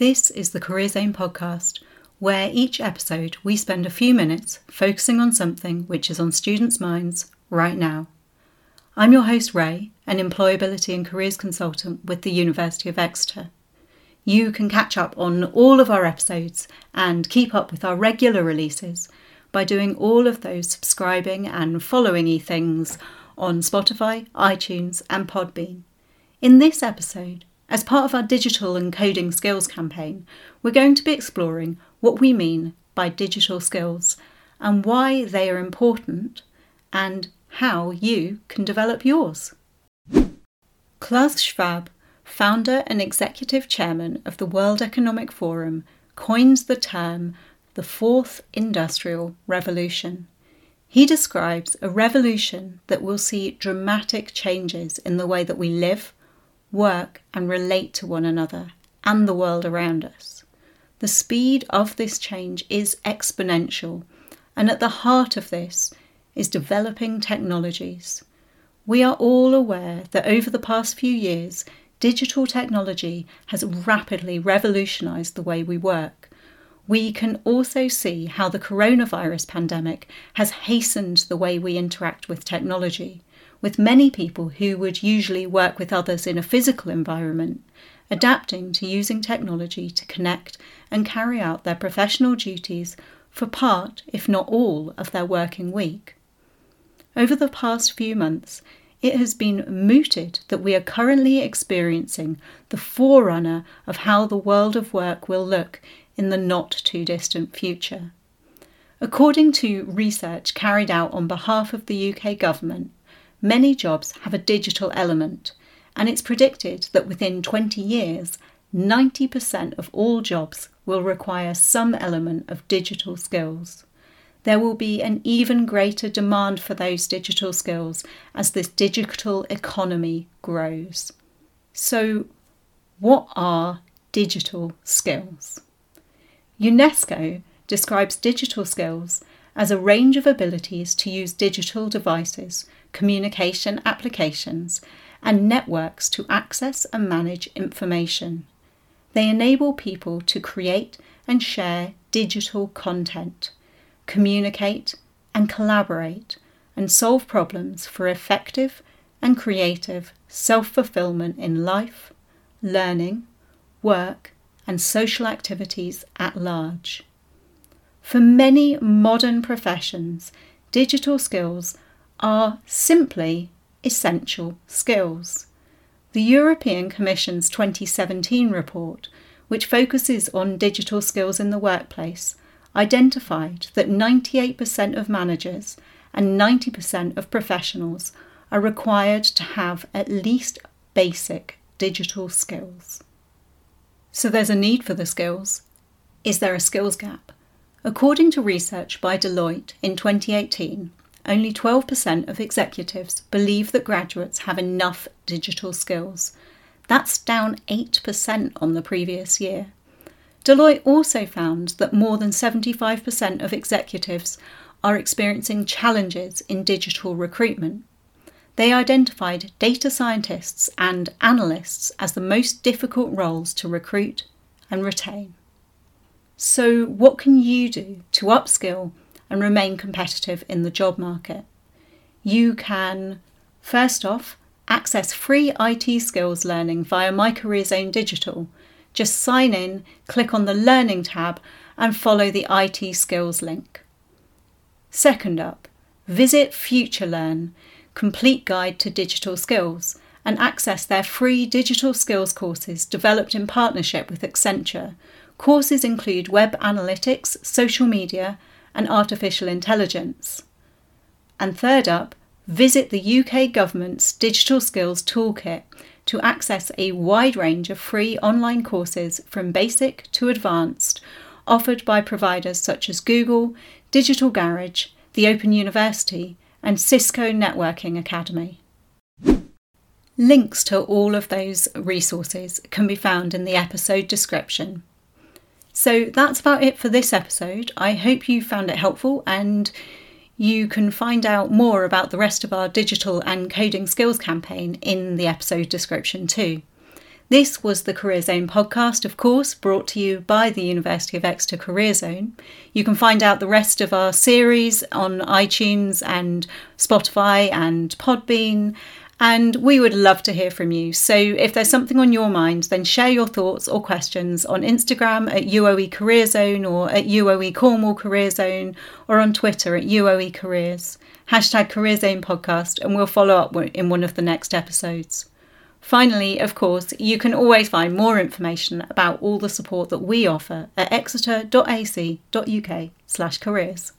This is the Career Zone podcast, where each episode we spend a few minutes focusing on something which is on students' minds right now. I'm your host, Ray, an employability and careers consultant with the University of Exeter. You can catch up on all of our episodes and keep up with our regular releases by doing all of those subscribing and following e things on Spotify, iTunes, and Podbean. In this episode, as part of our digital and coding skills campaign, we're going to be exploring what we mean by digital skills and why they are important and how you can develop yours. Klaus Schwab, founder and executive chairman of the World Economic Forum, coins the term the Fourth Industrial Revolution. He describes a revolution that will see dramatic changes in the way that we live, work, and relate to one another and the world around us. The speed of this change is exponential, and at the heart of this is developing technologies. We are all aware that over the past few years, digital technology has rapidly revolutionised the way we work we can also see how the coronavirus pandemic has hastened the way we interact with technology, with many people who would usually work with others in a physical environment adapting to using technology to connect and carry out their professional duties for part, if not all, of their working week. Over the past few months, it has been mooted that we are currently experiencing the forerunner of how the world of work will look in the not too distant future. According to research carried out on behalf of the UK government, many jobs have a digital element, and it's predicted that within 20 years, 90% of all jobs will require some element of digital skills. There will be an even greater demand for those digital skills as this digital economy grows. So, what are digital skills? UNESCO describes digital skills as a range of abilities to use digital devices, communication applications, and networks to access and manage information. They enable people to create and share digital content, communicate and collaborate, and solve problems for effective and creative self fulfillment in life, learning, work, and social activities at large. For many modern professions, digital skills are simply essential skills. The European Commission's 2017 report, which focuses on digital skills in the workplace, identified that 98% of managers and 90% of professionals are required to have at least basic digital skills. So there's a need for the skills. Is there a skills gap? According to research by Deloitte in 2018, only 12% of executives believe that graduates have enough digital skills. That's down 8% on the previous year. Deloitte also found that more than 75% of executives are experiencing challenges in digital recruitment. They identified data scientists and analysts as the most difficult roles to recruit and retain. So, what can you do to upskill and remain competitive in the job market? You can, first off, access free IT skills learning via My Career Zone Digital. Just sign in, click on the Learning tab, and follow the IT skills link. Second up, visit FutureLearn complete guide to digital skills and access their free digital skills courses developed in partnership with Accenture. Courses include web analytics, social media, and artificial intelligence. And third up, visit the UK Government's Digital Skills Toolkit to access a wide range of free online courses from basic to advanced, offered by providers such as Google, Digital Garage, the Open University, and Cisco Networking Academy. Links to all of those resources can be found in the episode description. So that's about it for this episode. I hope you found it helpful and you can find out more about the rest of our digital and coding skills campaign in the episode description too. This was the Career Zone podcast, of course, brought to you by the University of Exeter Career Zone. You can find out the rest of our series on iTunes and Spotify and Podbean. And we would love to hear from you. So if there's something on your mind, then share your thoughts or questions on Instagram at UOE Career Zone or at UOE Cornwall Career Zone or on Twitter at UOE Careers. Hashtag Career Zone Podcast, and we'll follow up in one of the next episodes. Finally, of course, you can always find more information about all the support that we offer at exeter.ac.uk/careers.